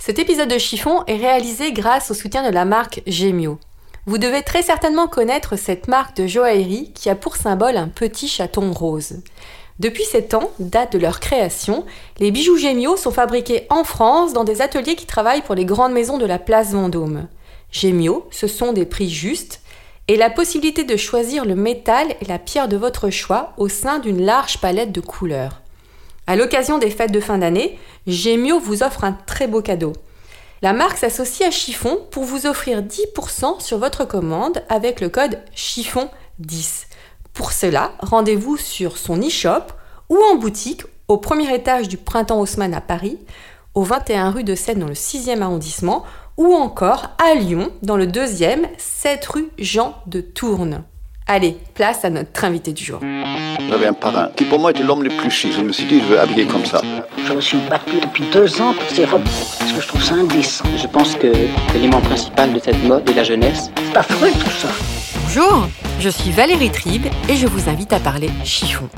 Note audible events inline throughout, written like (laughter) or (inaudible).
Cet épisode de chiffon est réalisé grâce au soutien de la marque Gemio. Vous devez très certainement connaître cette marque de joaillerie qui a pour symbole un petit chaton rose. Depuis ces temps, date de leur création, les bijoux Gemio sont fabriqués en France dans des ateliers qui travaillent pour les grandes maisons de la place Vendôme. Gemio, ce sont des prix justes et la possibilité de choisir le métal et la pierre de votre choix au sein d'une large palette de couleurs. À l'occasion des fêtes de fin d'année, Gemio vous offre un très beau cadeau. La marque s'associe à Chiffon pour vous offrir 10% sur votre commande avec le code chiffon10. Pour cela, rendez-vous sur son e-shop ou en boutique au premier étage du Printemps Haussmann à Paris, au 21 rue de Seine dans le 6e arrondissement ou encore à Lyon dans le 2e, 7 rue Jean de Tourne. Allez, place à notre invité du jour. J'avais un parrain qui pour moi était l'homme le plus chic. Je me suis dit, je veux habiller comme ça. Je me suis battu depuis deux ans pour ces robes parce que je trouve ça indécent. Je pense que l'élément principal de cette mode est la jeunesse. C'est affreux tout ça. Bonjour, je suis Valérie Tribe et je vous invite à parler chiffon.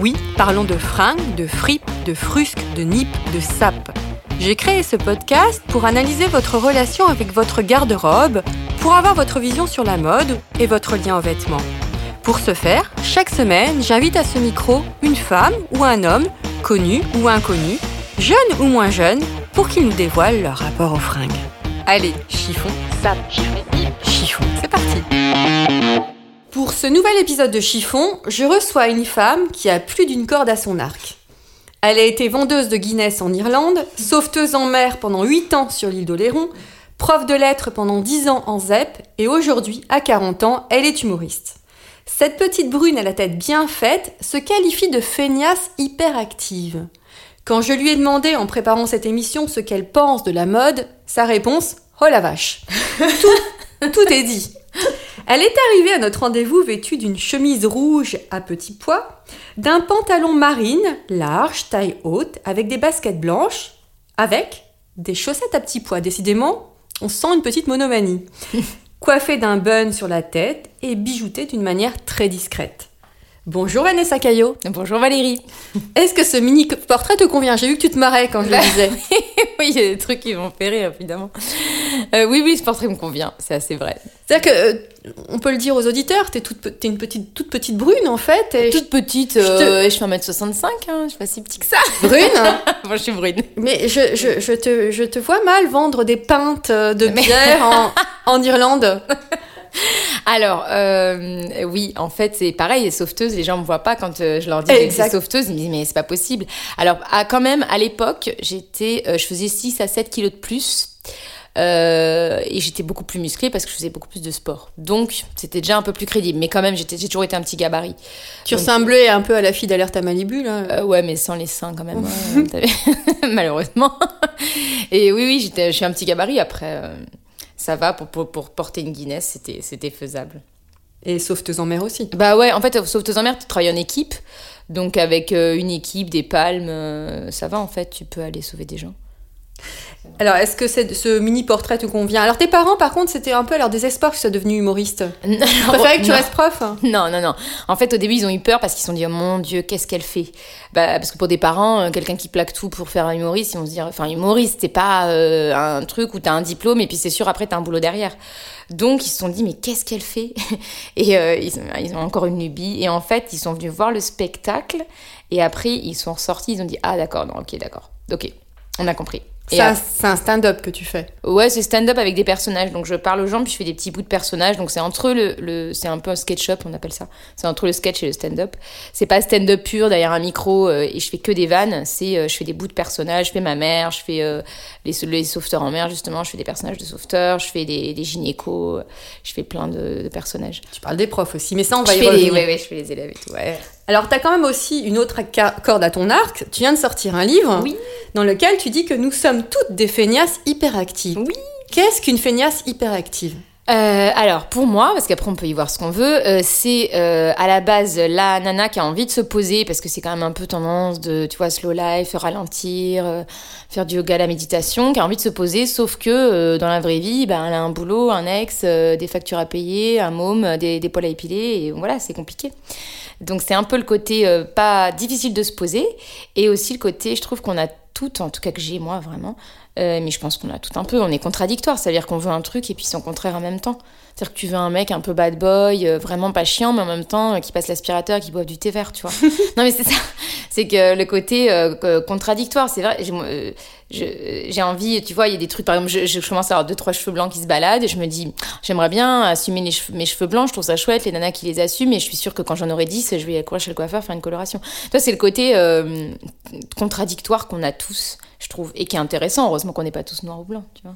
Oui, parlons de fringues, de fripes, de frusques, de nippes, de sapes. J'ai créé ce podcast pour analyser votre relation avec votre garde-robe, pour avoir votre vision sur la mode et votre lien aux vêtements. Pour ce faire, chaque semaine, j'invite à ce micro une femme ou un homme, connu ou inconnu, jeune ou moins jeune, pour qu'ils nous dévoilent leur rapport aux fringues. Allez, chiffon, sape, chiffon, c'est parti Pour ce nouvel épisode de Chiffon, je reçois une femme qui a plus d'une corde à son arc. Elle a été vendeuse de Guinness en Irlande, sauveteuse en mer pendant 8 ans sur l'île d'Oléron, prof de lettres pendant 10 ans en ZEP, et aujourd'hui, à 40 ans, elle est humoriste. Cette petite brune à la tête bien faite se qualifie de feignasse hyperactive. Quand je lui ai demandé en préparant cette émission ce qu'elle pense de la mode, sa réponse Oh la vache tout, tout est dit Elle est arrivée à notre rendez-vous vêtue d'une chemise rouge à petits pois, d'un pantalon marine large, taille haute, avec des baskets blanches, avec des chaussettes à petits pois. Décidément, on sent une petite monomanie. (laughs) Coiffée d'un bun sur la tête et bijoutée d'une manière très discrète. Bonjour Vanessa Caillot. Bonjour Valérie. Est-ce que ce mini portrait te convient? J'ai vu que tu te marrais quand je le disais. (laughs) oui, il y a des trucs qui vont faire rire, évidemment. Euh, oui, oui, ce portrait me convient, c'est assez vrai. C'est-à-dire que, euh, on peut le dire aux auditeurs, t'es toute, t'es une petite, toute petite brune en fait. Et Toute petite, je te- euh, et je fais 1m65, hein, je suis pas si petite que ça. brune. (laughs) Moi, je suis brune. Mais je, te, je te vois mal vendre des pintes de Mais- bière en, (laughs) en Irlande. Alors, euh, oui, en fait, c'est pareil, les sauveteuses, les gens me voient pas quand euh, je leur dis que suis sauveteuse, ils me disent, mais c'est pas possible. Alors, à, quand même, à l'époque, j'étais, euh, je faisais 6 à 7 kilos de plus. euh, et j'étais beaucoup plus musclée parce que je faisais beaucoup plus de sport. Donc, c'était déjà un peu plus crédible. Mais quand même, j'ai toujours été un petit gabarit. Tu Donc, ressemblais un peu à la fille d'Alerte à Malibu, là. Euh, ouais, mais sans les seins quand même, ouais, t'avais- (laughs) malheureusement. Et oui, oui, j'étais, je suis un petit gabarit. Après, euh, ça va pour, pour, pour porter une Guinness, c'était, c'était faisable. Et sauveteuse en mer aussi. Bah ouais, en fait, sauveteuse en mer, tu travailles en équipe. Donc avec euh, une équipe, des palmes, euh, ça va en fait, tu peux aller sauver des gens. Alors, est-ce que c'est- ce mini portrait te convient? Alors, tes parents, par contre, c'était un peu à leur désespoir que tu sois devenue humoriste. (laughs) Tu préférais que tu Non. restes prof Non, non, non. En fait, au début, ils ont eu peur parce qu'ils se sont dit, oh mon Dieu, qu'est-ce qu'elle fait? Bah, Parce que pour des parents, euh, quelqu'un qui plaque tout pour faire un humoriste, ils vont se dire, enfin, humoriste, c'est pas euh, un truc où t'as un diplôme et puis c'est sûr, après, t'as un boulot derrière. Donc, ils se sont dit, mais qu'est-ce qu'elle fait? (laughs) Et euh, ils, ils ont encore une lubie. Et en fait, ils sont venus voir le spectacle et après, ils sont ressortis, ils ont dit, ah d'accord, non, ok, d'accord. Ok, on a compris. Et Ça, c'est un stand-up que tu fais. Ouais, c'est stand-up avec des personnages. Donc je parle aux gens, puis je fais des petits bouts de personnages. Donc c'est entre le, le c'est un peu un sketch-up, on appelle ça. C'est entre le sketch et le stand-up. C'est pas stand-up pur derrière un micro euh, et je fais que des vannes. C'est euh, je fais des bouts de personnages. Je fais ma mère, je fais euh, les, les sauveteurs en mer justement. Je fais des personnages de sauveteurs. Je fais des, des gynécos. Je fais plein de, de personnages. Tu parles des profs aussi, mais ça, on va je y les, revenir. ouais, ouais, je fais les élèves et tout. Ouais. Alors, tu as quand même aussi une autre corde à ton arc. Tu viens de sortir un livre Oui. dans lequel tu dis que nous sommes toutes des feignasses hyperactives. Oui. Qu'est-ce qu'une feignasse hyperactive? Euh, alors pour moi, parce qu'après on peut y voir ce qu'on veut, euh, c'est euh, à la base la nana qui a envie de se poser parce que c'est quand même un peu tendance de, tu vois, slow life, ralentir, faire du yoga, la méditation, qui a envie de se poser, sauf que dans la vraie vie, ben, elle a un boulot, un ex, des factures à payer, un môme, des, des poils à épiler, et voilà, c'est compliqué. Donc c'est un peu le côté euh, pas difficile de se poser, et aussi le côté, je trouve qu'on a tout, en tout cas que j'ai moi vraiment, euh, mais je pense qu'on a tout un peu, on est contradictoire, c'est-à-dire qu'on veut un truc et puis son contraire en même temps. C'est-à-dire que tu veux un mec un peu bad boy, euh, vraiment pas chiant, mais en même temps euh, qui passe l'aspirateur, qui boit du thé vert, tu vois. (laughs) non mais c'est ça, c'est que le côté euh, contradictoire, c'est vrai, j'ai envie, tu vois, il y a des trucs, par exemple, je, je commence à avoir deux, trois cheveux blancs qui se baladent et je me dis, j'aimerais bien assumer les cheveux- mes cheveux blancs, je trouve ça chouette, les nanas qui les assument, et je suis sûre que quand j'en aurai 10, je vais courir chez le coiffeur faire une coloration. Toi, c'est le côté contradictoire qu'on a tous, je trouve, et qui est intéressant, heureusement qu'on n'est pas tous noirs ou blancs, tu vois.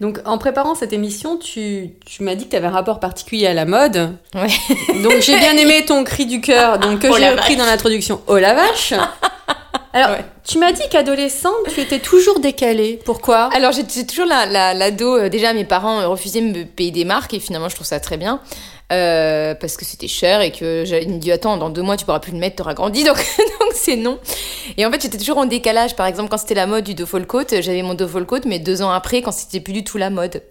Donc, en préparant cette émission, tu, tu m'as dit que tu avais un rapport particulier à la mode. Ouais. Donc, j'ai bien aimé ton cri du cœur, donc que Oh j'ai la repris dans l'introduction. Oh la vache Alors, Ouais. tu m'as dit qu'adolescente, tu étais toujours décalée. Pourquoi? Alors j'ai toujours la, la, l'ado, euh, déjà mes parents euh, refusaient de me payer des marques et finalement je trouve ça très bien. Euh, parce que c'était cher et que j'avais dit attends dans deux mois tu pourras plus le mettre t'auras grandi. Donc (laughs) donc c'est non. Et en fait j'étais toujours en décalage. Par exemple quand c'était la mode du duffel coat j'avais mon duffel coat mais deux ans après quand c'était plus du tout la mode.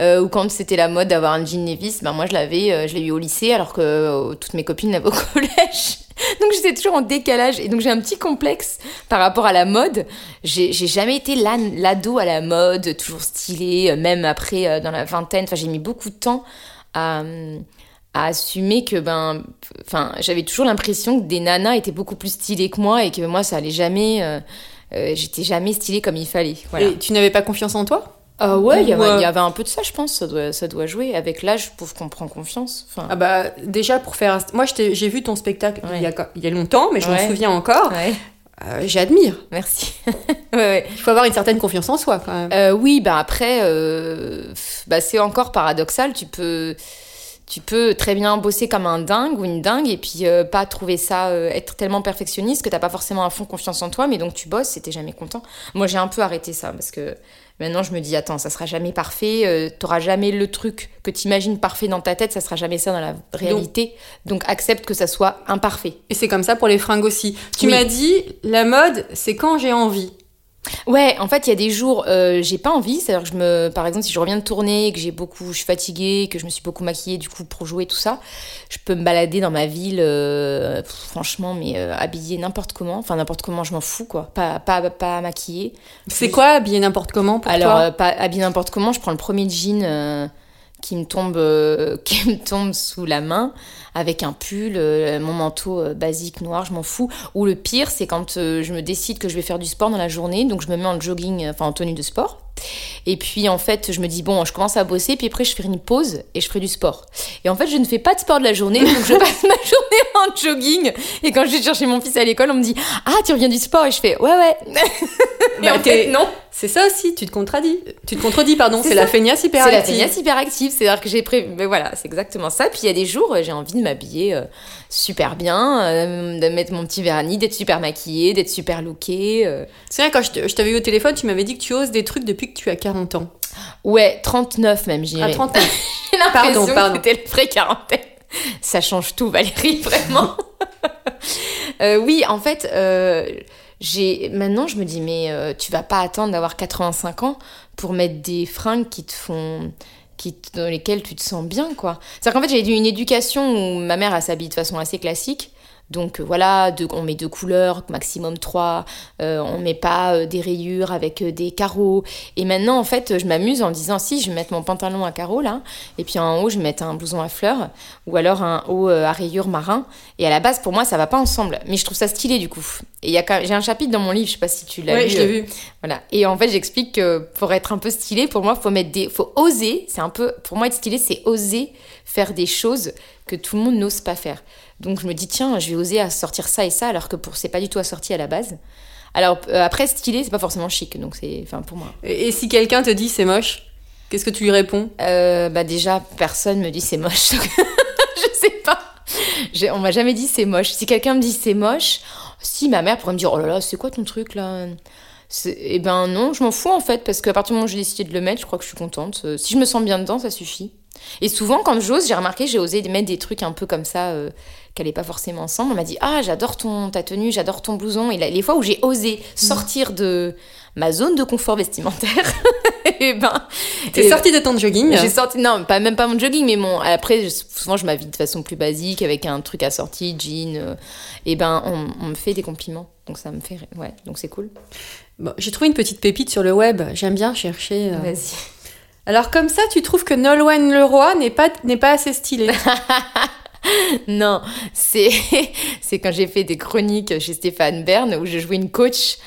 Euh, ou quand c'était la mode d'avoir un jean Levi's ben moi je l'avais euh, je l'ai eu au lycée alors que toutes mes copines l'avaient au (laughs) collège. Donc j'étais toujours en décalage. Et donc j'ai un petit complexe par rapport à la mode. J'ai jamais été l'ado à la mode toujours stylée même après dans la vingtaine. Enfin j'ai mis beaucoup de temps à, à assumer que ben enfin j'avais toujours l'impression que des nanas étaient beaucoup plus stylées que moi et que moi ça allait jamais euh, euh, j'étais jamais stylée comme il fallait. Voilà. Et tu n'avais pas confiance en toi? Ah ouais il y, Ou, avait- euh, il y avait un peu de ça je pense ça doit ça doit jouer avec l'âge je trouve qu'on prend confiance enfin. Ah bah déjà pour faire moi j'ai vu ton spectacle Ouais. il, y a, il y a longtemps mais je m'en souviens encore. Ouais. Euh, j'admire. Merci. (laughs) Ouais, ouais. il faut avoir une certaine confiance en soi quand même. Euh, oui, bah après, bah c'est encore paradoxal. Tu peux, tu peux très bien bosser comme un dingue ou une dingue et puis euh, pas trouver ça, euh, être tellement perfectionniste que t'as pas forcément à fond confiance en toi, mais donc tu bosses et t'es jamais content. Moi, j'ai un peu arrêté ça parce que maintenant je me dis, attends, ça sera jamais parfait, euh, t'auras jamais le truc que t'imagines parfait dans ta tête, ça sera jamais ça dans la réalité. Donc, accepte que ça soit imparfait. et c'est comme ça pour les fringues aussi tu Oui. m'as dit la mode c'est quand j'ai envie Ouais, en fait, il y a des jours, euh, j'ai pas envie. C'est-à-dire que je me, par exemple, si je reviens de tourner, et que j'ai beaucoup, je suis fatiguée, que je me suis beaucoup maquillée, du coup, pour jouer tout ça, je peux me balader dans ma ville, euh, franchement, mais euh, habillée n'importe comment. Enfin, n'importe comment, je m'en fous, quoi. Pas, pas, pas maquillée. c'est quoi habiller n'importe comment pour Alors, toi? euh, pas habillée n'importe comment, je prends le premier jean qui me tombe, euh, (laughs) qui me tombe sous la main, avec un pull, euh, mon manteau euh, basique noir, je m'en fous. Ou le pire, c'est quand je me décide que je vais faire du sport dans la journée, donc je me mets en jogging, enfin en tenue de sport. Et puis en fait, je me dis bon, je commence à bosser, puis après je ferai une pause et je ferai du sport. Et en fait, je ne fais pas de sport de la journée, donc je (laughs) passe ma journée en jogging. Et quand je vais chercher mon fils à l'école, on me dit ah tu reviens du sport et je fais ouais ouais. (laughs) Et Bah, en fait, non. c'est ça aussi tu te contredis tu te contredis pardon C'est c'est la feignasse C'est hyperactive la feignasse hyperactive, c'est-à-dire que j'ai prévu. Mais voilà, c'est exactement ça. Puis il y a des jours, j'ai envie de m'habiller euh, super bien, euh, de mettre mon petit vernis, d'être super maquillée, d'être super lookée. euh. c'est vrai quand je t'avais eu au téléphone tu m'avais dit que tu oses des trucs depuis que tu as 40 ans Ouais, 39 même, j'irais. à 30 ans J'ai l'impression Pardon, pardon. que c'était le pré-quarantaine. Ça change tout, Valérie, (laughs) vraiment. Euh, oui, en fait, euh, j'ai maintenant je me dis mais euh, tu vas pas attendre d'avoir 85 ans pour mettre des fringues qui te font dans lesquelles tu te sens bien quoi. C'est-à-dire qu'en fait, j'ai eu une éducation où ma mère elle s'habille de façon assez classique. Donc euh, voilà, on met deux couleurs, maximum trois. Euh, on met pas euh, des rayures avec euh, des carreaux. Et maintenant, en fait, je m'amuse en disant si, je vais mettre mon pantalon à carreaux là, et puis en haut, je vais mettre un blouson à fleurs, ou alors un haut à rayures marin. Et à la base, pour moi, ça va pas ensemble, mais je trouve ça stylé du coup. Et j'ai un chapitre dans mon livre, je sais pas si tu l'as Ouais, lu. je l'ai vu. voilà. Et en fait, j'explique que pour être un peu stylé, pour moi, faut mettre des, faut oser. C'est un peu, pour moi, être stylé, c'est oser faire des choses que tout le monde n'ose pas faire. Donc je me dis tiens, je vais oser sortir ça et ça, alors que pour c'est pas du tout assorti à la base. Alors euh, après, stylé, c'est pas forcément chic, donc c'est, enfin pour moi. Et, et si quelqu'un te dit c'est moche, qu'est-ce que tu lui réponds? Euh, bah déjà, personne me dit c'est moche. (laughs) je sais pas. On m'a jamais dit c'est moche. Si quelqu'un me dit c'est moche, si ma mère pourrait me dire oh là là, c'est quoi ton truc là? Eh ben non, je m'en fous en fait, parce qu'à partir du moment où j'ai décidé de le mettre, je crois que je suis contente. Euh, Si je me sens bien dedans, ça suffit. Et souvent, quand j'ose, j'ai remarqué, j'ai osé mettre des trucs un peu comme ça, euh, qui n'allaient pas forcément ensemble. On m'a dit Ah, j'adore ton, ta tenue, j'adore ton blouson. Et là, les fois où j'ai osé sortir de ma zone de confort vestimentaire, (laughs) et ben. T'es et- sorti de ton jogging j'ai sorti, non, pas, même pas mon jogging, mais mon. Après, souvent, je m'habille de façon plus basique, avec un truc assorti, jean. euh, et ben, on, on me fait des compliments. Donc, ça me fait. Ouais, donc c'est cool. Bon, J'ai trouvé une petite pépite sur le web. J'aime bien chercher. euh. Vas-y. Alors comme ça, tu trouves que Nolwenn Leroy n'est pas n'est pas assez stylée (laughs) Non, c'est (laughs) c'est quand j'ai fait des chroniques chez Stéphane Bern où je jouais une coach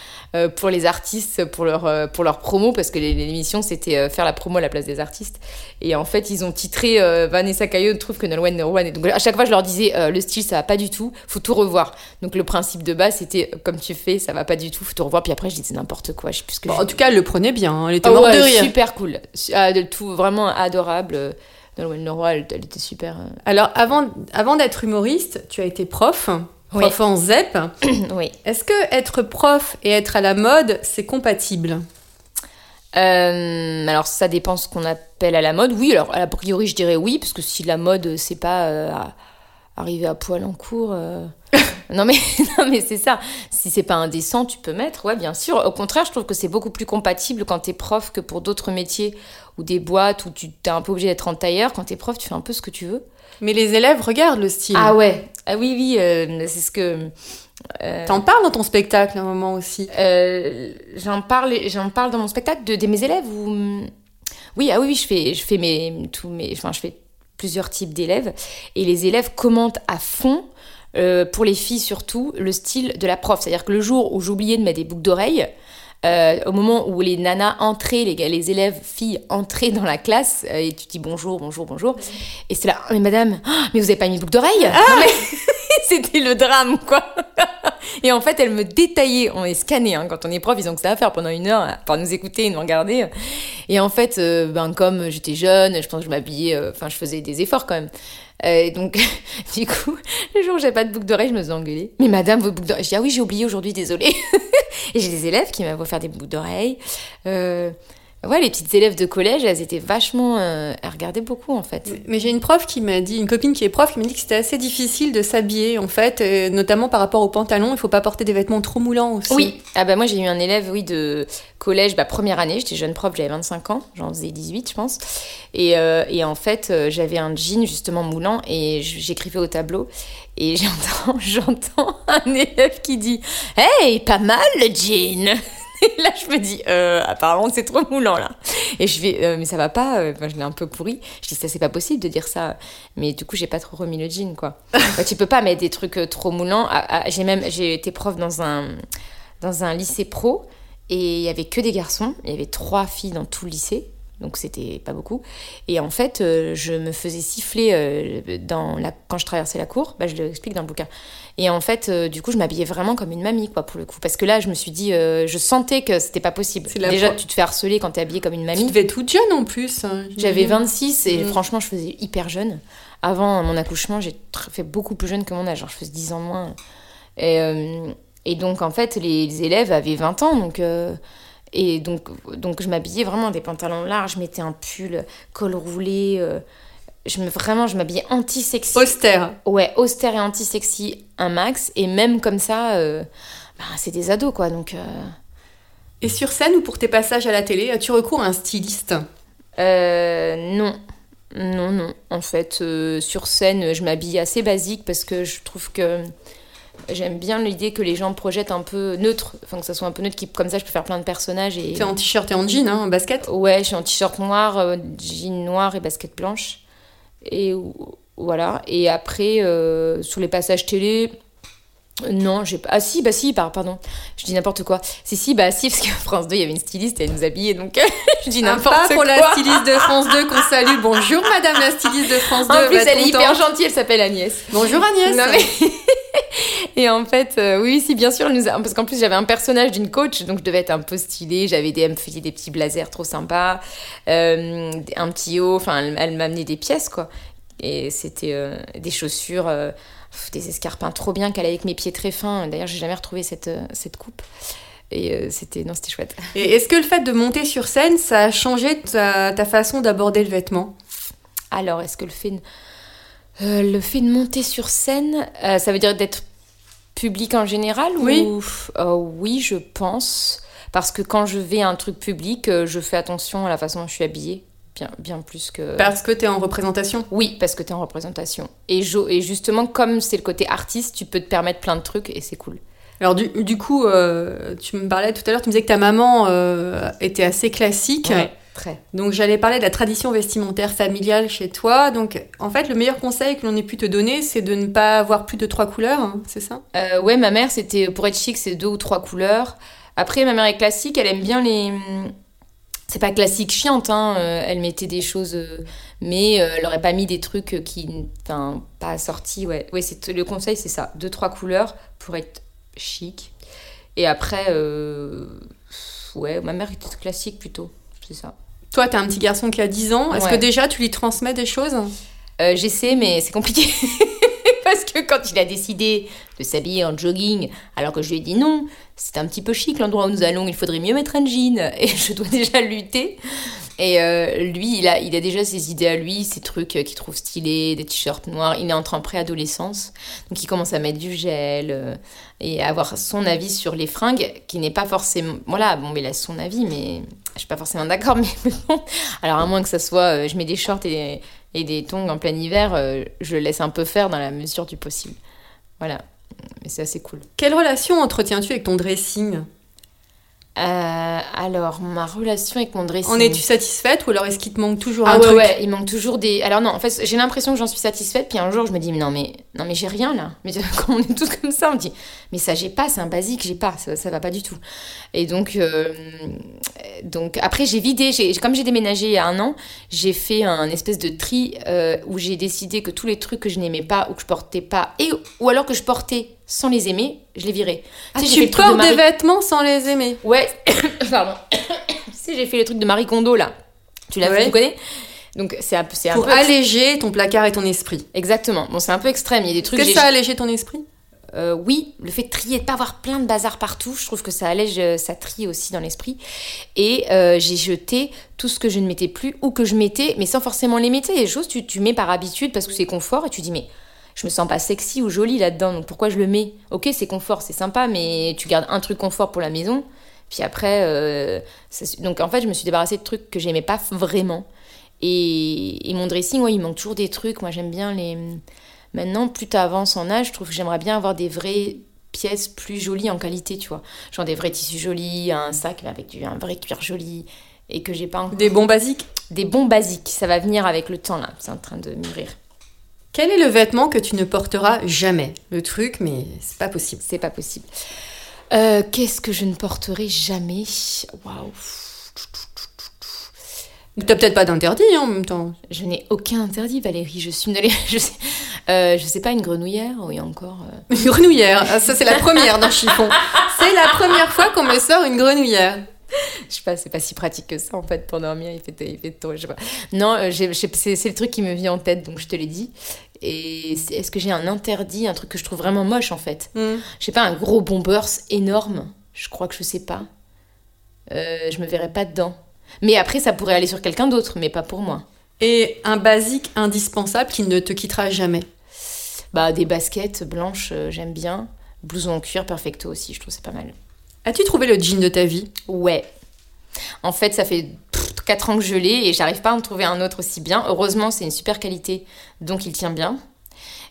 pour les artistes pour leur euh, pour leur promo parce que l'émission c'était euh, faire la promo à la place des artistes. Et en fait ils ont titré euh, Vanessa Caillot trouve que Nolwenn est- donc à chaque fois je leur disais euh, le style ça va pas du tout faut tout revoir. Donc le principe de base c'était euh, comme tu fais ça va pas du tout faut tout revoir. Puis après je disais n'importe quoi je sais plus ce que Bon, En tout cas, elle le prenait bien. hein. Elle était morte ouais, de rire. super cool. Ah, de tout vraiment adorable. Euh, Nolwenn Leroy elle, elle était super euh, Alors avant avant d'être humoriste, tu as été prof, Oui. prof en ZEP. (clears throat) oui Est-ce que être prof et être à la mode, c'est compatible? Euh, alors ça dépend ce qu'on appelle à la mode. Oui, alors a priori je dirais oui, parce que si la mode c'est pas euh, à- arriver à poil en cours. euh, (laughs) non mais (laughs) non mais c'est ça. Si c'est pas indécent, tu peux mettre. Ouais, bien sûr. Au contraire, je trouve que c'est beaucoup plus compatible quand t'es prof que pour d'autres métiers ou des boîtes où tu t'es un peu obligé d'être en tailleur. Quand t'es prof, tu fais un peu ce que tu veux. Mais les élèves regardent le style. Ah ouais. Ah oui oui. euh, c'est ce que. euh, T'en parles dans ton spectacle à un moment aussi? Euh, j'en parle, j'en parle dans mon spectacle de, de mes élèves ou oui, ah oui, oui, je fais, je fais mes, tous mes, enfin, je fais plusieurs types d'élèves et les élèves commentent à fond. euh, pour les filles surtout, le style de la prof. C'est-à-dire que le jour où j'oubliais de mettre des boucles d'oreilles, euh, au moment où les nanas entraient, les, les élèves filles entraient dans la classe, euh, et tu dis bonjour, bonjour, bonjour, et c'est là, mais madame, ah, mais vous avez pas mis de boucle d'oreille? Mais (laughs) C'était le drame, quoi. Et en fait, elle me détaillait. On est scanné hein, quand on est prof, ils ont que ça à faire pendant une heure, à part nous écouter et nous regarder. Et en fait, euh, ben, comme j'étais jeune, je pense que je m'habillais, euh, enfin, je faisais des efforts quand même. Euh, et donc, (laughs) du coup, le jour où j'avais pas de boucle d'oreille, je me faisais engueuler. Mais madame, vos boucles d'oreille. Je dis, ah oui, j'ai oublié aujourd'hui, désolée. (laughs) et j'ai des élèves qui m'avaient offert des boucles d'oreilles. Euh, ouais, les petites élèves de collège, elles étaient vachement. euh, elles regardaient beaucoup, en fait. Mais j'ai une prof qui m'a dit, une copine qui est prof, qui m'a dit que c'était assez difficile de s'habiller en fait, et notamment par rapport aux pantalons. Il faut pas porter des vêtements trop moulants aussi. Oui, ah bah moi j'ai eu un élève oui de collège, bah première année, j'étais jeune prof, j'avais 25 ans, j'en faisais 18 je pense. Et, euh, et en fait euh, j'avais un jean justement moulant et j'écrivais au tableau et (laughs) j'entends j'entends un élève qui dit "Hey, pas mal le jean." Et (laughs) là, je me dis, euh, apparemment, c'est trop moulant, là. Et je vais, euh, mais ça va pas, euh, enfin, je l'ai un peu pourri. Je dis, ça, c'est pas possible de dire ça. Mais du coup, j'ai pas trop remis le jean, quoi. (laughs) Bah, tu peux pas mettre des trucs trop moulants. Ah, ah, j'ai même, j'ai été prof dans un, dans un lycée pro et il y avait que des garçons. Il y avait trois filles dans tout le lycée. Donc c'était pas beaucoup. Et en fait, euh, je me faisais siffler euh, dans la... quand je traversais la cour. Bah, je l'explique dans le bouquin. Et en fait, euh, du coup, je m'habillais vraiment comme une mamie, quoi, pour le coup. Parce que là, je me suis dit, je sentais que c'était pas possible. Déjà, tu te fais harceler quand t'es habillée comme une Tu mamie. devais être toute jeune en plus. hein, J'avais j'imagine. 26 et Mm. franchement, je faisais hyper jeune. Avant mon accouchement, j'ai fait beaucoup plus jeune que mon âge. Genre, je faisais 10 ans moins. Et, et donc, en fait, les, les élèves avaient 20 ans. Donc, et donc, donc, je m'habillais vraiment des pantalons larges. Je mettais un pull, col roulé. euh, je me, vraiment, je m'habillais anti-sexy. Austère. Ouais, austère et anti-sexy, un max. Et même comme ça, euh, bah, c'est des ados, quoi. Donc. euh, Et sur scène ou pour tes passages à la télé, as-tu recours à un styliste? Euh, non. Non, non. En fait, sur scène, je m'habille assez basique parce que je trouve que J'aime bien l'idée que les gens projettent un peu neutre, enfin que ça soit un peu neutre, qui, comme ça je peux faire plein de personnages. Et... T'es en t-shirt et en jean, hein, en basket? Ouais, je suis en t-shirt noir, euh, jean noir et basket blanche. Et voilà. Et après, euh, sur les passages télé, non, j'ai pas. Ah si, bah si, par- pardon. Je dis n'importe quoi. Si, si, bah si, parce que (laughs) France 2, il y avait une styliste et elle nous habillait, donc (laughs) je dis n'importe quoi. pour la styliste de France 2 qu'on salue. Bonjour madame la styliste de France 2. En plus, elle est hyper gentille, elle s'appelle Agnès. Bonjour Agnès. Non, mais- (laughs) Et en fait, euh, oui, si, bien sûr, elle nous a- parce qu'en plus, j'avais un personnage d'une coach, donc je devais être un peu stylée. J'avais des, elle me faisait des petits blazers trop sympas, euh, un petit haut, enfin, elle, elle m'amenait des pièces, quoi. Et c'était euh, des chaussures, euh, des escarpins trop bien qu'elle avec mes pieds très fins. D'ailleurs, j'ai jamais retrouvé cette, euh, cette coupe. Et c'était, non, c'était chouette. Et est-ce que le fait de monter sur scène, ça a changé ta, ta façon d'aborder le vêtement? Alors, est-ce que le fait, de- le fait de monter sur scène, ça veut dire d'être public en général Oui. ou... Euh, oui, je pense. Parce que quand je vais à un truc public, je fais attention à la façon dont je suis habillée. Bien, bien plus que... Parce que t'es en représentation. Oui, parce que tu es en représentation. Et, et justement, comme c'est le côté artiste, tu peux te permettre plein de trucs et c'est cool. Alors du, du coup, euh, tu me parlais tout à l'heure, tu me disais que ta maman euh, était assez classique. Ouais, très. Donc j'allais parler de la tradition vestimentaire familiale chez toi. Donc en fait, le meilleur conseil que l'on ait pu te donner, c'est de ne pas avoir plus de trois couleurs, hein, c'est ça? Euh, ouais, ma mère, c'était pour être chic, c'est deux ou trois couleurs. Après, ma mère est classique, elle aime bien les. C'est pas classique chiante, hein. euh, elle mettait des choses, euh, mais euh, elle aurait pas mis des trucs qui. Enfin, pas assortis, ouais. Ouais, c'est, le conseil, c'est ça. Deux, trois couleurs pour être chic. Et après, euh, ouais, ma mère était classique plutôt, c'est ça. Toi, t'as un petit garçon qui a 10 ans. Est-ce Ouais. que déjà tu lui transmets des choses? Euh, J'essaie, mais c'est compliqué. (laughs) Quand il a décidé de s'habiller en jogging, alors que je lui ai dit non, c'est un petit peu chic l'endroit où nous allons, il faudrait mieux mettre un jean. Et je dois déjà lutter. Et euh, lui, il a, déjà ses idées à lui, ses trucs qu'il trouve stylés, des t-shirts noirs. Il est en train de préadolescence. Donc il commence à mettre du gel euh, et à avoir son avis sur les fringues, qui n'est pas forcément. Voilà, bon, mais il a son avis, mais je suis pas forcément d'accord. (laughs) Mais bon. Alors à moins que ça soit. euh, je mets des shorts et et des tongs en plein hiver, euh, je laisse un peu faire dans la mesure du possible. Voilà, mais c'est assez cool. Quelle relation entretiens-tu avec ton dressing? Euh, alors, ma relation avec mon dressing... En es-tu satisfaite ou alors est-ce qu'il te manque toujours Ah un ouais, truc ouais, il manque toujours des... Alors non, en fait, j'ai l'impression que j'en suis satisfaite, puis un jour, je me dis, mais non, mais, non, mais j'ai rien, là. Mais (laughs) quand on est tous comme ça, on me dit, mais ça, j'ai pas, c'est un basique, j'ai pas, ça, ça va pas du tout. Et donc, euh, donc après, j'ai vidé, j'ai, comme j'ai déménagé il y a un an, j'ai fait un espèce de tri euh, où j'ai décidé que tous les trucs que je n'aimais pas ou que je portais pas, et, ou alors que je portais sans les aimer, je les virais. Ah, Tu sais, de portes des vêtements sans les aimer Ouais, (coughs) pardon. (coughs) tu sais, j'ai fait le truc de Marie Kondo là. Tu l'as Ouais. fait, tu connais? Donc c'est un, un Pour peu. alléger ton placard et ton esprit. Exactement. Bon, c'est un peu extrême. Il y a des trucs. Est-ce que ça a allégé ton esprit? Euh, oui, le fait de trier, de pas avoir plein de bazar partout, je trouve que ça allège, euh, ça trie aussi dans l'esprit. Et euh, j'ai jeté tout ce que je ne mettais plus ou que je mettais, mais sans forcément les mettre. Il y a des choses que tu, tu mets par habitude parce que c'est confort et tu dis mais je me sens pas sexy ou jolie là-dedans, donc pourquoi je le mets? Ok, c'est confort, c'est sympa, mais tu gardes un truc confort pour la maison. Puis après, euh, ça- donc en fait, je me suis débarrassée de trucs que j'aimais pas vraiment. Et, et mon dressing, ouais, il manque toujours des trucs. Moi, j'aime bien les. Maintenant, plus tu avances en âge, je trouve que j'aimerais bien avoir des vraies pièces plus jolies en qualité, tu vois. Genre des vrais tissus jolis, un sac avec du, un vrai cuir joli. Et que j'ai pas encore. Des bons basiques Des bons basiques. Ça va venir avec le temps, là. C'est en train de mûrir. Quel est le vêtement que tu ne porteras jamais? Le truc, mais c'est pas possible. C'est pas possible. Euh, Qu'est-ce que je ne porterai jamais? Waouh. T'as peut-être pas d'interdit hein, en même temps. Je n'ai aucun interdit, Valérie. Je suis une (laughs) Je sais, euh, je sais pas, une grenouillère Oui, encore. euh. Une grenouillère, Ah, ça c'est la première dans Chiffon. (laughs) C'est la première fois qu'on me sort une grenouillère. (laughs) Je sais pas, c'est pas si pratique que ça en fait pour dormir. Il fait, il fait tôt, je sais pas. Non, euh, c'est le truc qui me vient en tête, donc je te l'ai dit. Et est-ce que j'ai un interdit, un truc que je trouve vraiment moche en fait? Hmm. Je sais pas, un gros bombers énorme. Je crois que je sais pas. Euh, je me verrais pas dedans. Mais après, ça pourrait aller sur quelqu'un d'autre, mais pas pour moi. Et un basique indispensable qui ne te quittera jamais? Bah, des baskets blanches, euh, j'aime bien. Blouson en cuir, perfecto aussi, je trouve c'est pas mal. As-tu trouvé le jean de ta vie? Ouais. En fait, ça fait 4 ans que je l'ai et j'arrive pas à en trouver un autre aussi bien. Heureusement, c'est une super qualité, donc il tient bien.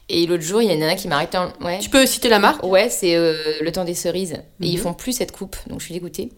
Et l'autre jour, il y a une nana qui m'a arrêté. En... Ouais. Tu peux citer la marque? Ouais, c'est euh, le temps des cerises. Et ils Mhm. font plus cette coupe, donc je suis dégoûtée.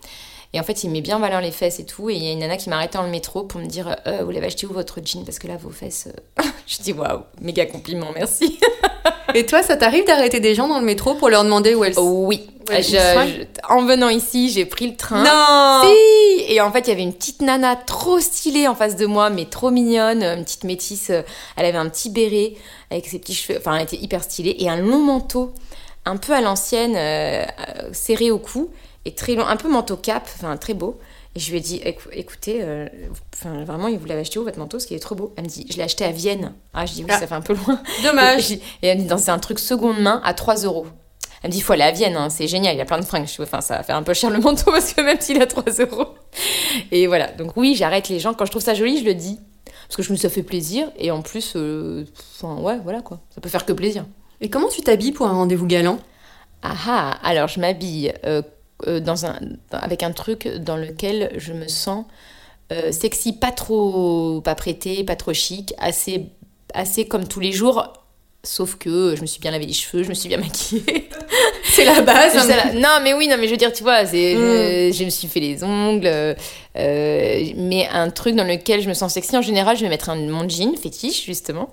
Et en fait, il met bien valeur les fesses et tout. Et il y a une nana qui m'a arrêté dans le métro pour me dire euh, Vous l'avez acheté où votre jean? Parce que là, vos fesses. euh, (laughs) je dis Waouh, méga compliment, merci. (laughs) Et toi, ça t'arrive d'arrêter des gens dans le métro pour leur demander où elles sont? Oui, Ouais, Je- ils soignent je- en venant ici, j'ai pris le train. Non Si Et en fait, il y avait une petite nana trop stylée en face de moi, mais trop mignonne, une petite métisse. Elle avait un petit béret avec ses petits cheveux, enfin, elle était hyper stylée, et un long manteau, un peu à l'ancienne, euh, euh, serré au cou, et très long, un peu manteau cap, enfin, très beau. Et je lui ai dit, Écou- écoutez, euh, enfin, vraiment, vous l'avez acheté où votre manteau? Parce qu'il est trop beau. Elle me dit, je l'ai acheté à Vienne. Ah, je dis, oui, Ah. ça fait un peu loin. Dommage. (laughs) Et elle me dit, c'est un truc seconde main à 3 euros. Elle me dit, il faut aller à Vienne, hein, c'est génial, il y a plein de fringues. Je enfin, ça va faire un peu cher le manteau (laughs) parce que même s'il a 3 euros. Et voilà, donc oui, j'arrête les gens. Quand je trouve ça joli, je le dis. Parce que je me ça fait plaisir. Et en plus, euh, enfin, ouais, voilà quoi. Ça peut faire que plaisir. Et comment tu t'habilles pour un rendez-vous galant? Ah ah, alors je m'habille euh, euh, dans un, avec un truc dans lequel je me sens euh, sexy, pas trop pas prêtée, pas trop chic, assez, assez comme tous les jours. Sauf que je me suis bien lavé les cheveux, je me suis bien (laughs) maquillée. C'est la base. Là. Non, mais oui, non, mais je veux dire, tu vois, c'est, Mm. je, je me suis fait les ongles, euh, euh, mais un truc dans lequel je me sens sexy, en général, je vais mettre un, mon jean fétiche, justement,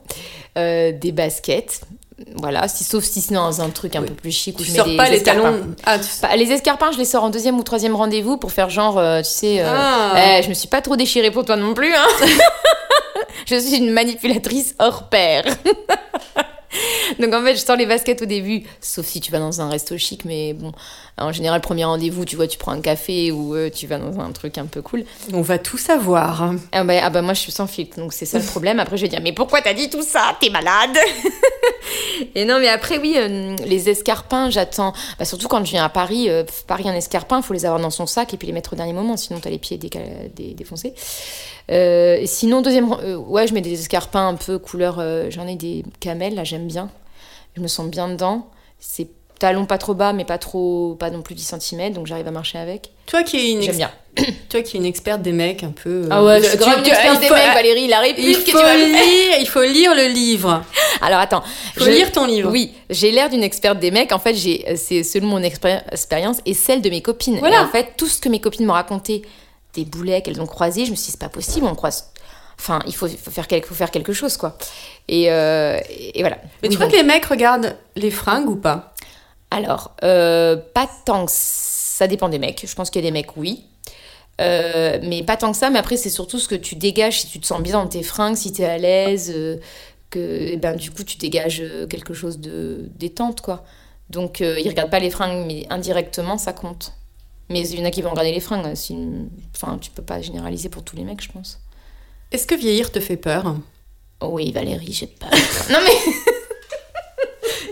euh, des baskets, voilà, si, sauf si c'est dans un truc un peu plus chic où Tu je mets sors des pas les escarpins. talons. Ah, tu... Bah, les escarpins, je les sors en deuxième ou troisième rendez-vous pour faire genre, euh, tu sais, Ah. eh, je me suis pas trop déchirée pour toi non plus, hein. (laughs) je suis une manipulatrice hors pair. (laughs) (laughs) Donc en fait, je sors les baskets au début, sauf si tu vas dans un resto chic, mais bon, en général, premier rendez-vous, tu vois, tu prends un café ou euh, tu vas dans un truc un peu cool. On va tout savoir. Ah bah, ah bah, moi, je suis sans filtre, donc c'est ça le problème. Après, je vais dire, mais pourquoi t'as dit tout ça? T'es malade (laughs) (laughs) Et non, mais après, oui, euh, les escarpins, j'attends. Bah, surtout quand je viens à Paris, euh, Paris, un escarpin, il faut les avoir dans son sac et puis les mettre au dernier moment, sinon t'as les pieds défoncés. Euh, sinon, deuxième, ouais, je mets des escarpins un peu couleur. J'en ai des camels, là, j'aime bien. Je me sens bien dedans. C'est talons pas trop bas, mais pas trop, pas non plus 10 cm, donc j'arrive à marcher avec. Toi qui es une, J'aime ex- bien. (coughs) toi qui es une experte des mecs un peu. euh, Ah ouais, je suis grave une experte il des faut- mecs, Valérie, la Il réplique que faut tu vas me lire, il faut lire le livre. (laughs) Alors attends, Il faut lire ton livre. Oui, j'ai l'air d'une experte des mecs. En fait, j'ai, c'est selon mon expé- expérience et celle de mes copines. Voilà. Et en fait, tout ce que mes copines m'ont raconté, des boulets qu'elles ont croisés, je me suis dit c'est pas possible, on croise. Enfin, il faut, il faut faire quelque, faut faire quelque chose quoi. Et, euh, et voilà. Mais Oui, tu crois donc- que les mecs regardent les fringues ou pas? Alors, euh, pas tant que ça dépend des mecs. Je pense qu'il y a des mecs, oui. Euh, mais pas tant que ça. Mais après, c'est surtout ce que tu dégages si tu te sens bien dans tes fringues, si tu es à l'aise, euh, que eh ben, du coup, tu dégages euh, quelque chose de détente, quoi. Donc, euh, ils regardent pas les fringues, mais indirectement, ça compte. Mais il y en a qui vont regarder les fringues. hein, si- Enfin, tu peux pas généraliser pour tous les mecs, je pense. Est-ce que vieillir te fait peur? Oh oui, Valérie, j'ai pas. (laughs) non, mais,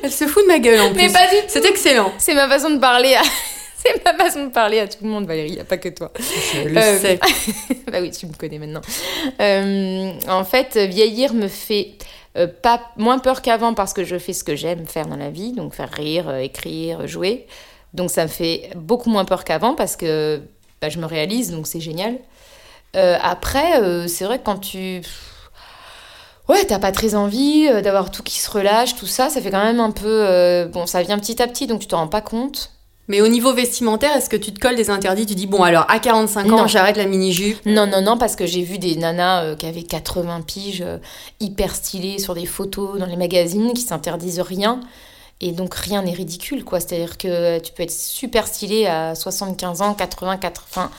Elle se fout de ma gueule en mais plus. pas du tout. C'est excellent. C'est ma façon de parler à. (laughs) C'est ma façon de parler à tout le monde, Valérie, y a pas que toi. Je le Euh, sais. (laughs) bah oui, tu me connais maintenant. Euh, en fait, vieillir me fait euh, pas moins peur qu'avant parce que je fais ce que j'aime faire dans la vie, donc faire rire, écrire, jouer. Donc ça me fait beaucoup moins peur qu'avant parce que bah, je me réalise, donc c'est génial. Après, c'est vrai que quand tu... Ouais, t'as pas très envie d'avoir tout qui se relâche, tout ça, ça fait quand même un peu... bon, ça vient petit à petit, donc tu t'en rends pas compte. Mais au niveau vestimentaire, est-ce que tu te colles des interdits? Tu dis, bon, alors à 45 ans, Non. j'arrête la mini-jupe? Non, non, non, parce que j'ai vu des nanas euh, qui avaient 80 piges, euh, hyper stylées sur des photos dans les magazines, qui s'interdisent rien. Et donc rien n'est ridicule, quoi. C'est-à-dire que tu peux être super stylée à 75 ans, 84... Enfin,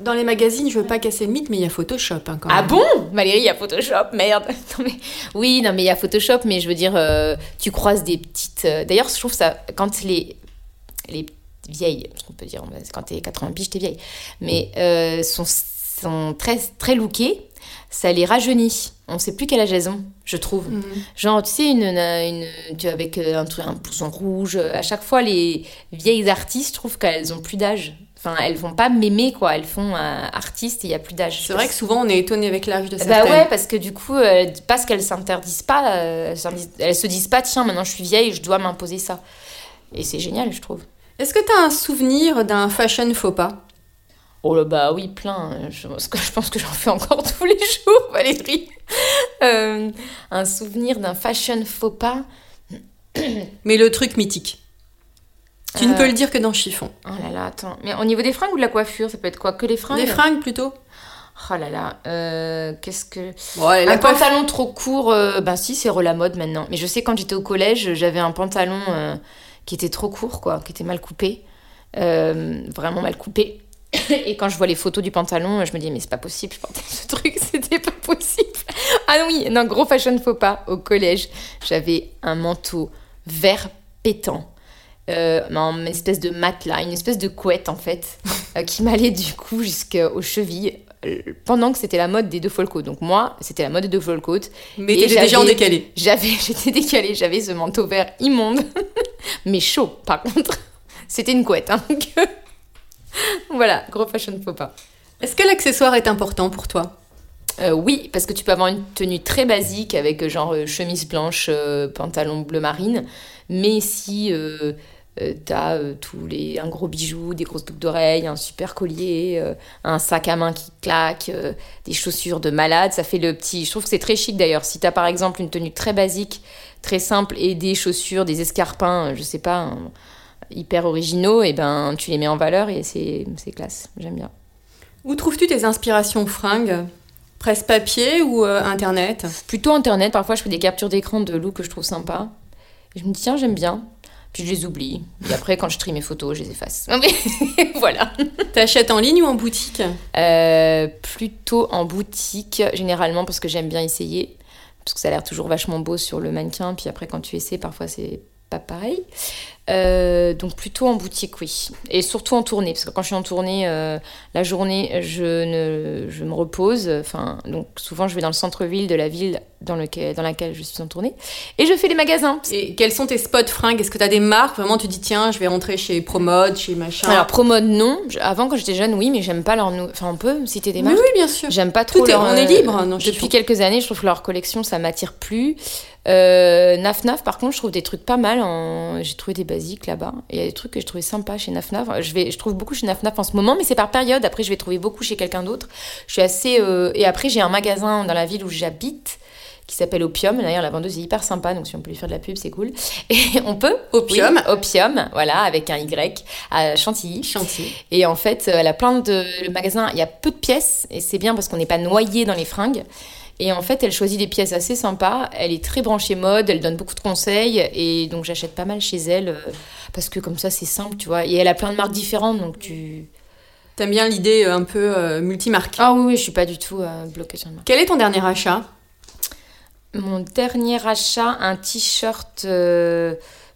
Dans les magazines, je veux pas casser le mythe, mais il y a Photoshop hein, quand même. ah bon? Valérie, il y a Photoshop, merde (laughs) Non, mais- Oui, non, mais il y a Photoshop, mais je veux dire, euh, tu croises des petites... euh, D'ailleurs, je trouve ça... Quand les, les vieilles, parce qu'on peut dire, quand t'es 80 piges, t'es vieille, mais euh, sont, sont très, très lookées, ça les rajeunit. On sait plus quel âge elles ont, je trouve. Mhm. Genre, tu sais, une, une, tu avec euh, un, un blouson rouge. À chaque fois, les vieilles artistes, je trouve qu'elles ont plus d'âge. Enfin, elles vont pas m'aimer, quoi. Elles font euh, artiste et il y a plus d'âge. C'est vrai que souvent, on est étonné avec l'âge de bah certaines. ouais, parce que du coup, euh, parce qu'elles s'interdisent pas, euh, elles elles se disent pas, tiens, maintenant je suis vieille, je dois m'imposer ça. Et c'est génial, je trouve. Est-ce que tu as un souvenir d'un fashion faux pas? Oh là bah oui, plein. Je, parce que je pense que j'en fais encore tous les jours, (laughs) Valérie. Euh, un souvenir d'un fashion faux pas? Mais le truc mythique. Tu ne Euh. peux le dire que dans chiffon. Oh là là, attends. Mais au niveau des fringues ou de la coiffure, ça peut être quoi? Que les fringues? Des fringues plutôt Oh là là, euh, qu'est-ce que... Ouais, Un pantalon trop court, euh, ben si, c'est la mode maintenant. Mais je sais, quand j'étais au collège, j'avais un pantalon euh, qui était trop court, quoi, qui était mal coupé. Euh, vraiment mal coupé. Et quand je vois les photos du pantalon, je me dis, mais c'est pas possible, je portais ce truc, (laughs) c'était pas possible. Ah oui, non, gros fashion faux pas. Au collège, j'avais un manteau vert pétant. Euh, en espèce de matelas, une espèce de couette en fait, euh, qui m'allait du coup jusqu'aux chevilles pendant que c'était la mode des deux folcoats. Donc moi, c'était la mode des deux folcoats. Mais t'étais déjà en décalé. J'avais, (laughs) j'étais décalée, j'avais ce manteau vert immonde, (laughs) mais chaud par contre. (laughs) C'était une couette, hein, euh, voilà, gros fashion faux pas. Est-ce que l'accessoire est important pour toi? Euh, oui, parce que tu peux avoir une tenue très basique avec euh, genre euh, chemise blanche, euh, pantalon bleu marine, mais si euh, euh, t'as euh, tous les un gros bijou, des grosses boucles d'oreilles, un super collier, euh, un sac à main qui claque, des chaussures de malade, ça fait le petit. Je trouve que c'est très chic d'ailleurs. Si t'as par exemple une tenue très basique, très simple et des chaussures, des escarpins, je sais pas, hyper originaux, et ben tu les mets en valeur et c'est c'est classe. J'aime bien. Où trouves-tu tes inspirations fringues? Presse papier ou internet? Plutôt internet, parfois je fais des captures d'écran de looks que je trouve sympa. Et je me dis, tiens, j'aime bien. Puis je les oublie. Et après, quand je trie mes photos, je les efface. (laughs) Non, mais voilà. T'achètes en ligne ou en boutique? Euh, plutôt en boutique, généralement, parce que j'aime bien essayer. Parce que ça a l'air toujours vachement beau sur le mannequin. Puis après, quand tu essaies, parfois c'est pas pareil. Euh, donc plutôt en boutique, oui. Et surtout en tournée, parce que quand je suis en tournée, euh, la journée, je, ne, je me repose. Enfin, donc souvent, je vais dans le centre-ville de la ville dans, lequel, dans laquelle je suis en tournée. Et je fais les magasins. Et quels sont tes spots fringues? Est-ce que t'as des marques? Vraiment, tu dis tiens, je vais rentrer chez Promode, chez machin. Alors, Promode, non. Avant, quand j'étais jeune, oui, mais j'aime pas leur... Enfin, on peut citer des Mais marques oui, bien sûr. J'aime pas trop Tout est- leur, on est euh, libre, non, Depuis quelques années, je trouve que leur collection, ça m'attire plus. Euh, Naf Naf, par contre, je trouve des trucs pas mal. En... J'ai trouvé des basiques là-bas. Il y a des trucs que je trouvais sympas chez Naf Naf. Je, vais... je trouve beaucoup chez Naf Naf en ce moment, mais c'est par période. Après, je vais trouver beaucoup chez quelqu'un d'autre. Je suis assez. euh, Et après, j'ai un magasin dans la ville où j'habite qui s'appelle Opium. D'ailleurs, la vendeuse est hyper sympa, donc si on peut lui faire de la pub, c'est cool. (laughs) Et on peut. Opium. Oui, Opium, voilà, avec un Y, à Chantilly. Chantier. Et en fait, elle a plein de. Le magasin, il y a peu de pièces, et c'est bien parce qu'on n'est pas noyé dans les fringues. Et en fait, elle choisit des pièces assez sympas. Elle est très branchée mode, elle donne beaucoup de conseils. Et donc, j'achète pas mal chez elle, euh, parce que comme ça, c'est simple, tu vois. Et elle a plein de marques différentes, donc tu. T'aimes bien l'idée euh, un peu euh, multimarque. Ah oui, oui, je suis pas du tout euh, bloquée sur une marque. Quel est ton dernier achat? Mon dernier achat, un t-shirt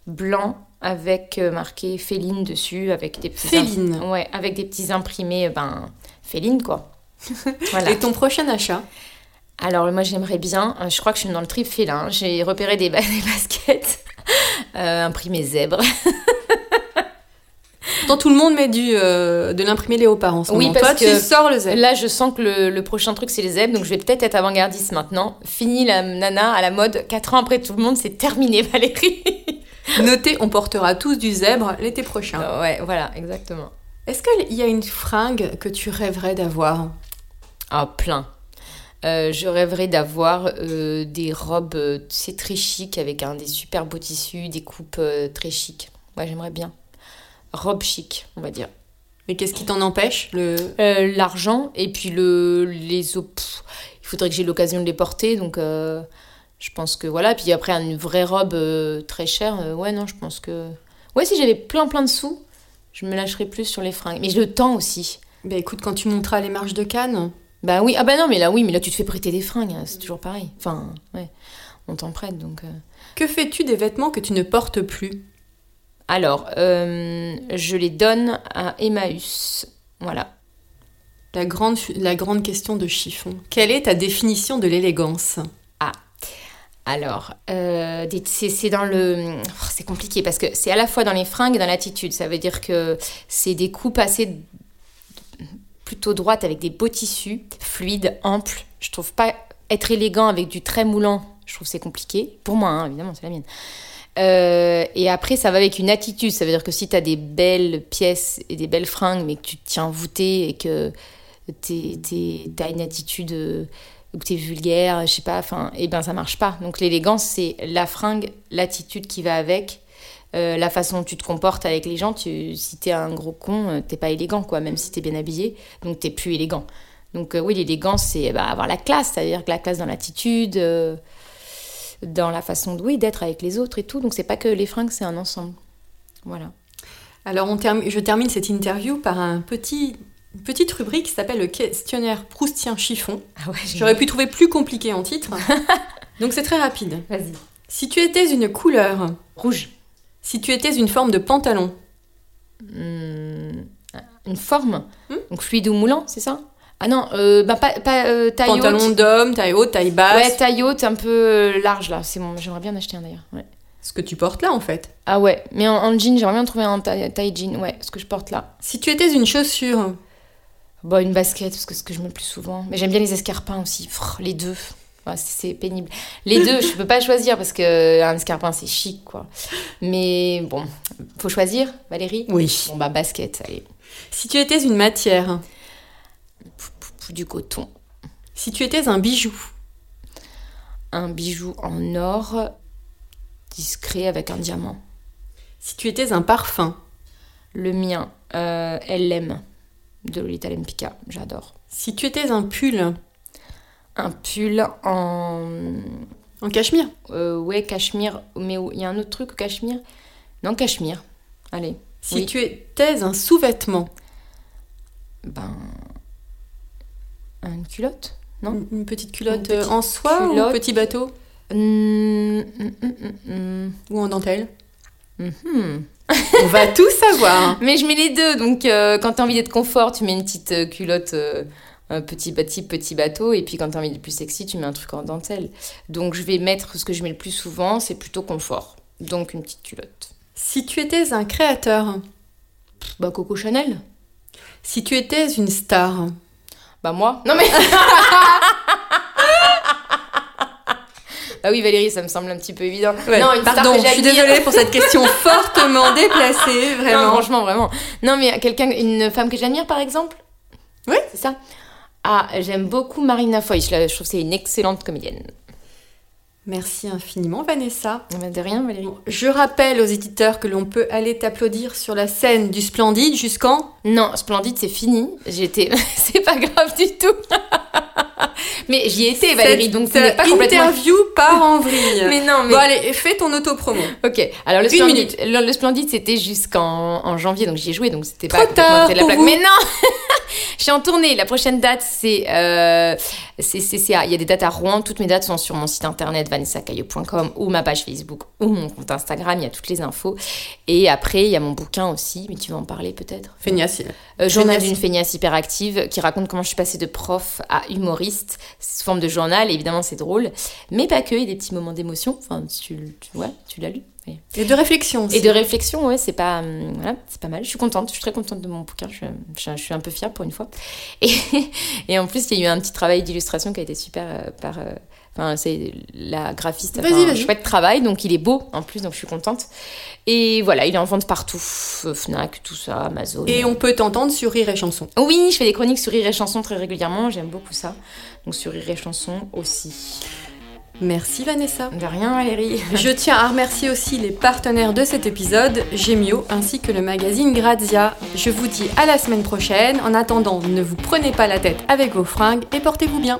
blanc avec marqué Féline dessus, avec des petits. Féline. Ouais, avec des petits imprimés, ben. Féline, quoi. (laughs) voilà. Et ton prochain achat? Alors moi j'aimerais bien, euh, je crois que je suis dans le trip félin, j'ai repéré des, (laughs) des baskets euh, imprimées zèbres. (laughs) Pourtant, tout le monde met du, euh, de l'imprimé léopard en ce Oui, moment. parce Toi, que- tu sors le zèbre. Là je sens que le, le prochain truc c'est les zèbres, donc je vais peut-être être avant-gardiste maintenant. Fini la nana à la mode, 4 ans après tout le monde, c'est terminé (laughs) Valérie. Notez, on portera tous du zèbre l'été prochain. Euh, ouais, voilà, exactement. Est-ce qu'il y a une fringue que tu rêverais d'avoir? Ah, plein. Euh, je rêverais d'avoir euh, des robes, euh, tu sais, très chic, avec un, des super beaux tissus, des coupes euh, très chic. Ouais, j'aimerais bien. Robe chic, on va dire. Mais qu'est-ce qui t'en empêche le... Euh, l'argent et puis le les pff, il faudrait que j'ai l'occasion de les porter donc euh, je pense que voilà puis après une vraie robe euh, très chère euh, ouais non je pense que ouais si j'avais plein plein de sous je me lâcherais plus sur les fringues mais le temps aussi Bah écoute, quand tu monteras les marches de Cannes, bah oui ah bah non mais là oui mais là tu te fais prêter des fringues hein, c'est toujours pareil enfin ouais on t'en prête donc euh. que fais-tu des vêtements que tu ne portes plus? Alors euh, je les donne à Emmaüs voilà la grande, la grande question de chiffon. Quelle est ta définition de l'élégance? Alors, euh, c'est dans le... oh, c'est compliqué parce que c'est à la fois dans les fringues et dans l'attitude. Ça veut dire que c'est des coupes assez droites avec des beaux tissus, fluides, amples. Je trouve pas être élégant avec du très moulant, je trouve c'est compliqué. Pour moi, hein, évidemment, c'est la mienne. Euh, et après, ça va avec une attitude. Ça veut dire que si tu as des belles pièces et des belles fringues, mais que tu te tiens voûté et que tu as une attitude euh, ou t'es vulgaire, je sais pas, enfin, et ben ça marche pas. Donc l'élégance, c'est la fringue, l'attitude qui va avec, euh, la façon dont tu te comportes avec les gens. Tu, si t'es un gros con, euh, t'es pas élégant, quoi, même si t'es bien habillé, donc t'es plus élégant. Donc euh, oui, l'élégance, c'est bah, avoir la classe, c'est-à-dire que la classe dans l'attitude, euh, dans la façon de, oui, d'être avec les autres et tout. Donc c'est pas que les fringues, c'est un ensemble. Voilà. Alors, on je termine cette interview par un petit, une petite rubrique qui s'appelle le questionnaire proustien chiffon. Ah ouais, J'aurais pu trouver plus compliqué en titre. (laughs) Donc, c'est très rapide. Vas-y. Si tu étais une couleur, Rouge. Si tu étais une forme de pantalon, Hmm, une forme. Hmm Donc fluide ou moulant, c'est ça? Ah non, euh, bah pas, pas euh, taille pantalon haute. d'homme, taille haute, taille basse, Ouais, taille haute, un peu euh, large là. C'est bon, j'aimerais bien en acheter un d'ailleurs. Ouais. ce que tu portes là en fait. Ah ouais, mais en, en jean, j'aimerais bien trouver un taille, taille jean, ouais, ce que je porte là. Si tu étais une chaussure, Bon, une basket, parce que c'est ce que je mets le plus souvent. Mais j'aime bien les escarpins aussi, Frr, les deux. C'est pénible. Les deux, je peux pas choisir parce que un escarpin c'est chic quoi. Mais bon, faut choisir, Valérie oui. Bon bah basket, allez. Si tu étais une matière, Du coton. si tu étais un bijou, Un bijou en or discret avec un diamant. si tu étais un parfum, Le mien, euh, LM de Lolita Lempicka, j'adore. si tu étais un pull, Un pull en en cachemire, euh, ouais cachemire, mais il y a un autre truc au cachemire? Non cachemire. Allez. si Oui. tu étais un sous-vêtement, Ben une culotte, non? Une petite culotte Une euh, petite en soie ou culotte. petit bateau? Ou en dentelle? Mhm. On va tout savoir. (laughs) Mais je mets les deux, donc euh, quand t'as envie d'être confort, tu mets une petite euh, culotte euh, un petit petit petit bateau, et puis quand t'as envie d'être plus sexy, tu mets un truc en dentelle. Donc je vais mettre ce que je mets le plus souvent, c'est plutôt confort. Donc une petite culotte. Si tu étais un créateur, Bah Coco Chanel. si tu étais une star, Bah moi. Non mais. (laughs) Bah oui Valérie, ça me semble un petit peu évident. non, une pardon, je suis désolée pour cette question (laughs) fortement déplacée, Non, vraiment. franchement, vraiment. Non, mais quelqu'un, une femme que j'admire, par exemple? Oui. C'est ça? Ah, j'aime beaucoup Marina Foy. Je, trouve que c'est une excellente comédienne. Merci infiniment, Vanessa. De rien, Valérie. Je rappelle aux éditeurs que l'on peut aller t'applaudir sur la scène du Splendide jusqu'en. Non, Splendide, c'est fini. J'étais. (laughs) c'est pas grave du tout. (laughs) mais j'y étais, Valérie, Cette, donc ce n'est pas complètement. interview (laughs) part en vrille. (laughs) Mais non, mais. Bon, allez, fais ton autopromo. Ok, alors le Une Splendide, le, c'était jusqu'en en janvier, donc j'y ai joué, donc c'était pas Trop tard la plaque. Mais non (laughs) Je suis en tournée, la prochaine date, c'est... euh, à- Il y a des dates à Rouen, toutes mes dates sont sur mon site internet vanessacailleux.com ou ma page Facebook ou mon compte Instagram, il y a toutes les infos. Et après, il y a mon bouquin aussi, mais tu vas en parler peut-être Feignasse. euh, Journal d'une feignasse hyperactive qui raconte comment je suis passée de prof à humoriste sous forme de journal. Évidemment, c'est drôle, mais pas que. Il y a des petits moments d'émotion. Enfin, tu, tu, ouais, tu l'as lu. Oui. Et de réflexion aussi. Et de réflexion, ouais, c'est pas, hum, voilà, c'est pas mal. Je suis contente. Je suis très contente de mon bouquin. Je, je- je suis un peu fière pour une fois. Et, (laughs) et en plus, il y a eu un petit travail d'illustration qui a été super euh, par. euh, Enfin, c'est la graphiste a fait un chouette travail, donc il est beau en plus, donc je suis contente. Et voilà, il est en vente partout, Fnac, tout ça, Amazon. Et on peut t'entendre sur Rire et Chanson. Oui, je fais des chroniques sur Rire et Chanson très régulièrement, j'aime beaucoup ça. Donc sur Rire et Chanson aussi. Merci Vanessa. De rien Valérie. (laughs) Je tiens à remercier aussi les partenaires de cet épisode, Gemio ainsi que le magazine Grazia. Je vous dis à la semaine prochaine. En attendant, ne vous prenez pas la tête avec vos fringues et portez-vous bien.